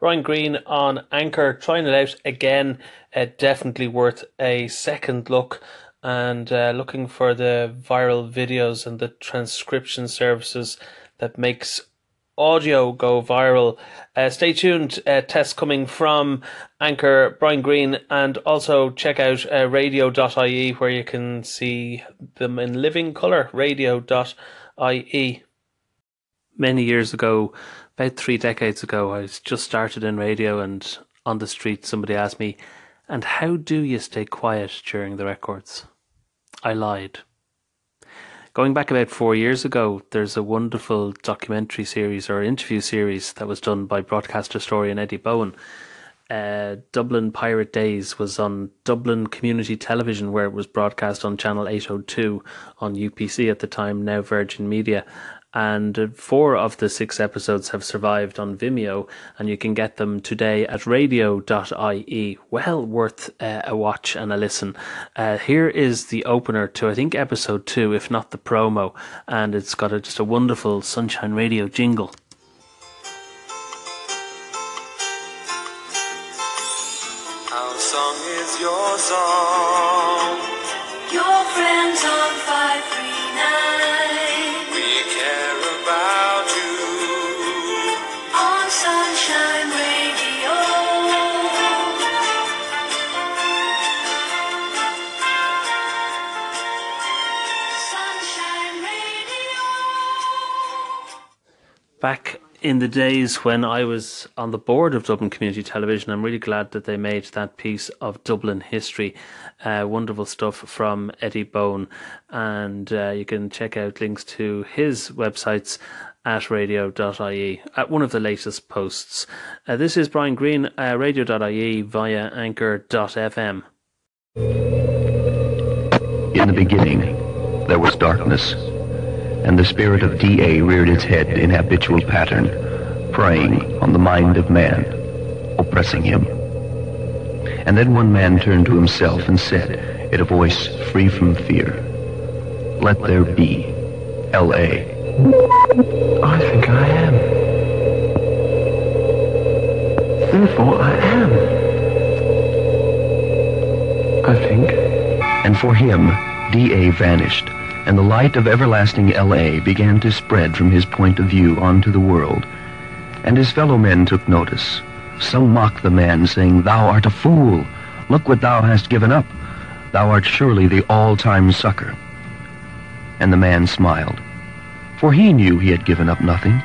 Brian Green on Anchor, trying it out again. Uh, definitely worth a second look and uh, looking for the viral videos and the transcription services that makes audio go viral. Uh, stay tuned. Uh, tests coming from Anchor Brian Green, and also check out uh, radio.ie where you can see them in living colour. Radio.ie. Many years ago, about three decades ago, I was just started in radio, and on the street, somebody asked me, And how do you stay quiet during the records? I lied. Going back about four years ago, there's a wonderful documentary series or interview series that was done by broadcast historian Eddie Bowen. Uh, Dublin Pirate Days was on Dublin Community Television, where it was broadcast on Channel 802 on UPC at the time, now Virgin Media and four of the six episodes have survived on Vimeo, and you can get them today at radio.ie. Well worth uh, a watch and a listen. Uh, here is the opener to, I think, episode two, if not the promo, and it's got a, just a wonderful Sunshine Radio jingle. Our song is your song. Your friends on in the days when I was on the board of Dublin Community Television, I'm really glad that they made that piece of Dublin history. Uh, wonderful stuff from Eddie Bowen, and uh, you can check out links to his websites at radio.ie at one of the latest posts. Uh, this is Brian Green, uh, radio.ie via anchor.fm. In the beginning, there was darkness, and the spirit of D.A. reared its head in habitual pattern, preying on the mind of man, oppressing him. And then one man turned to himself and said, in a voice free from fear, Let there be L.A. I think I am. Therefore, I am. I think. And for him, D.A. vanished, and the light of everlasting L.A. began to spread from his point of view onto the world. And his fellow men took notice. Some mocked the man, saying, Thou art a fool. Look what thou hast given up. Thou art surely the all-time sucker. And the man smiled, for he knew he had given up nothing,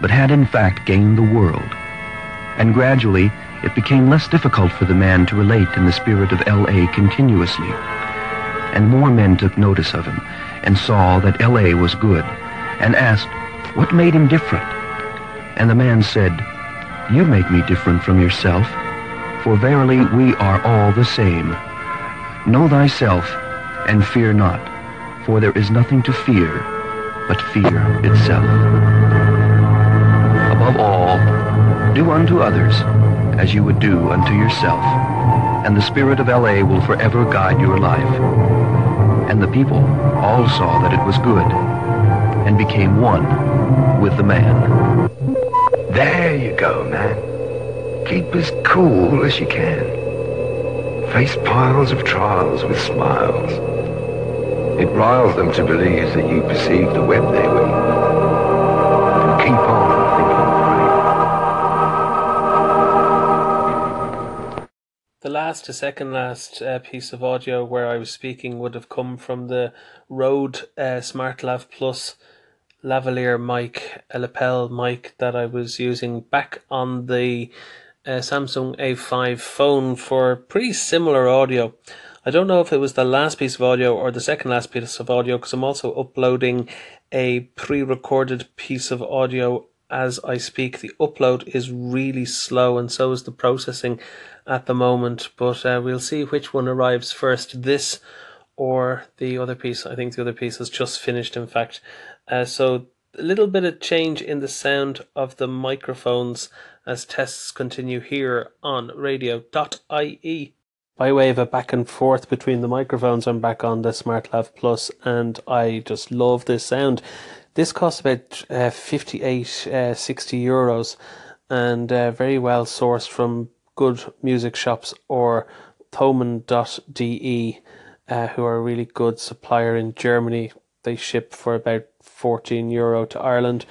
but had in fact gained the world. And gradually, it became less difficult for the man to relate in the spirit of L.A. continuously and more men took notice of him and saw that L.A. was good and asked, What made him different? And the man said, You make me different from yourself, for verily we are all the same. Know thyself and fear not, for there is nothing to fear but fear itself. Above all, do unto others as you would do unto yourself, and the spirit of L.A. will forever guide your life. And the people all saw that it was good, and became one with the man. There you go, man. Keep as cool as you can. Face piles of trials with smiles. It riles them to believe that you perceive the web they weave. Last to second last uh, piece of audio where I was speaking would have come from the Rode uh, SmartLav Plus lavalier mic, a lapel mic that I was using back on the uh, Samsung A5 phone for pretty similar audio. I don't know if it was the last piece of audio or the second last piece of audio because I'm also uploading a pre recorded piece of audio as I speak. The upload is really slow and so is the processing at the moment, but uh, we'll see which one arrives first this or the other piece. I think the other piece has just finished, in fact. Uh, so a little bit of change in the sound of the microphones as tests continue here on radio.ie. By way of a back and forth between the microphones, I'm back on the SmartLav Plus and I just love this sound. This costs about uh, 58, uh, 60 euros and uh, very well sourced from good music shops or Thomann.de, uh, who are a really good supplier in Germany. They ship for about 14 euro to Ireland.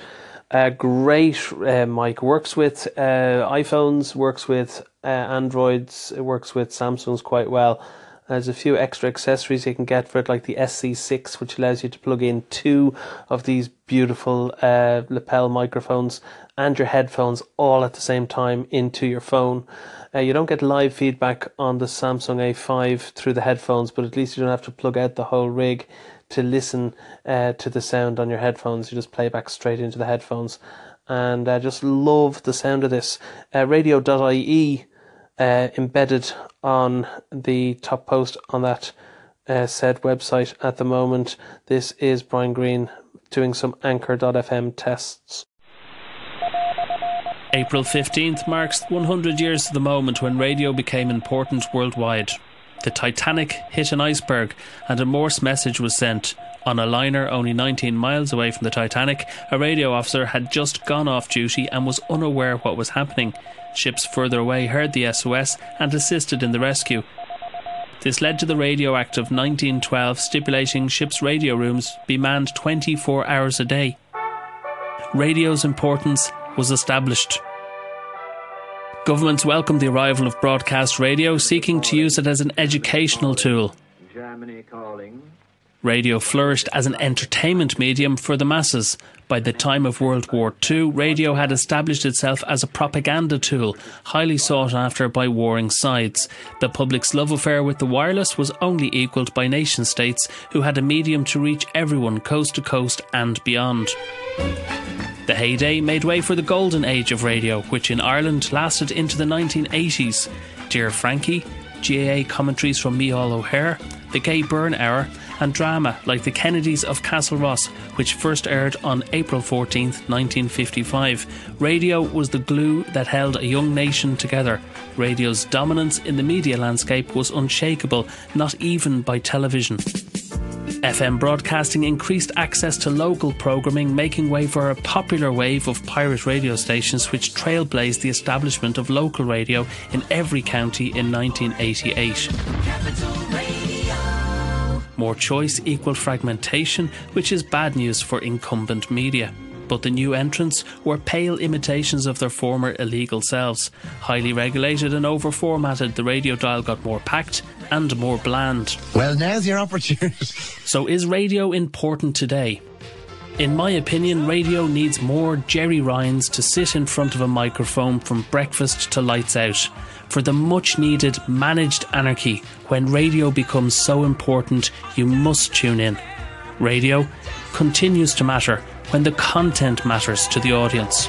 Uh, great uh, mic. Works with uh, iPhones, works with uh, Androids, it works with Samsungs quite well. There's a few extra accessories you can get for it, like the SC6, which allows you to plug in two of these beautiful uh, lapel microphones and your headphones all at the same time into your phone. Uh, you don't get live feedback on the Samsung A5 through the headphones, but at least you don't have to plug out the whole rig to listen uh, to the sound on your headphones. You just play back straight into the headphones. And I just love the sound of this. Uh, radio.ie uh, embedded on the top post on that uh, said website at the moment. This is Brian Green doing some Anchor.fm tests. April 15th marks 100 years to the moment when radio became important worldwide. The Titanic hit an iceberg and a Morse message was sent. On a liner only 19 miles away from the Titanic, a radio officer had just gone off duty and was unaware what was happening. Ships further away heard the SOS and assisted in the rescue. This led to the Radio Act of 1912 stipulating ships' radio rooms be manned 24 hours a day. Radio's importance was established. Governments welcomed the arrival of broadcast radio, seeking to use it as an educational tool. Germany calling. Radio flourished as an entertainment medium for the masses. By the time of World War II, radio had established itself as a propaganda tool, highly sought after by warring sides. The public's love affair with the wireless was only equalled by nation states who had a medium to reach everyone coast to coast and beyond. The heyday made way for the golden age of radio, which in Ireland lasted into the 1980s. Dear Frankie, GAA commentaries from Micheál O'Hehir, The Gay Byrne Hour, and drama like The Kennedys of Castle Ross, which first aired on April 14, 1955. Radio was the glue that held a young nation together. Radio's dominance in the media landscape was unshakable, not even by television. FM broadcasting increased access to local programming, making way for a popular wave of pirate radio stations which trailblazed the establishment of local radio in every county in 1988. More choice equal fragmentation, which is bad news for incumbent media. But the new entrants were pale imitations of their former illegal selves. Highly regulated and over formatted, the radio dial got more packed and more bland. Well, now's your opportunity. So, is radio important today? In my opinion, radio needs more Gerry Ryans to sit in front of a microphone from breakfast to lights out. For the much needed managed anarchy, when radio becomes so important, you must tune in. Radio continues to matter when the content matters to the audience.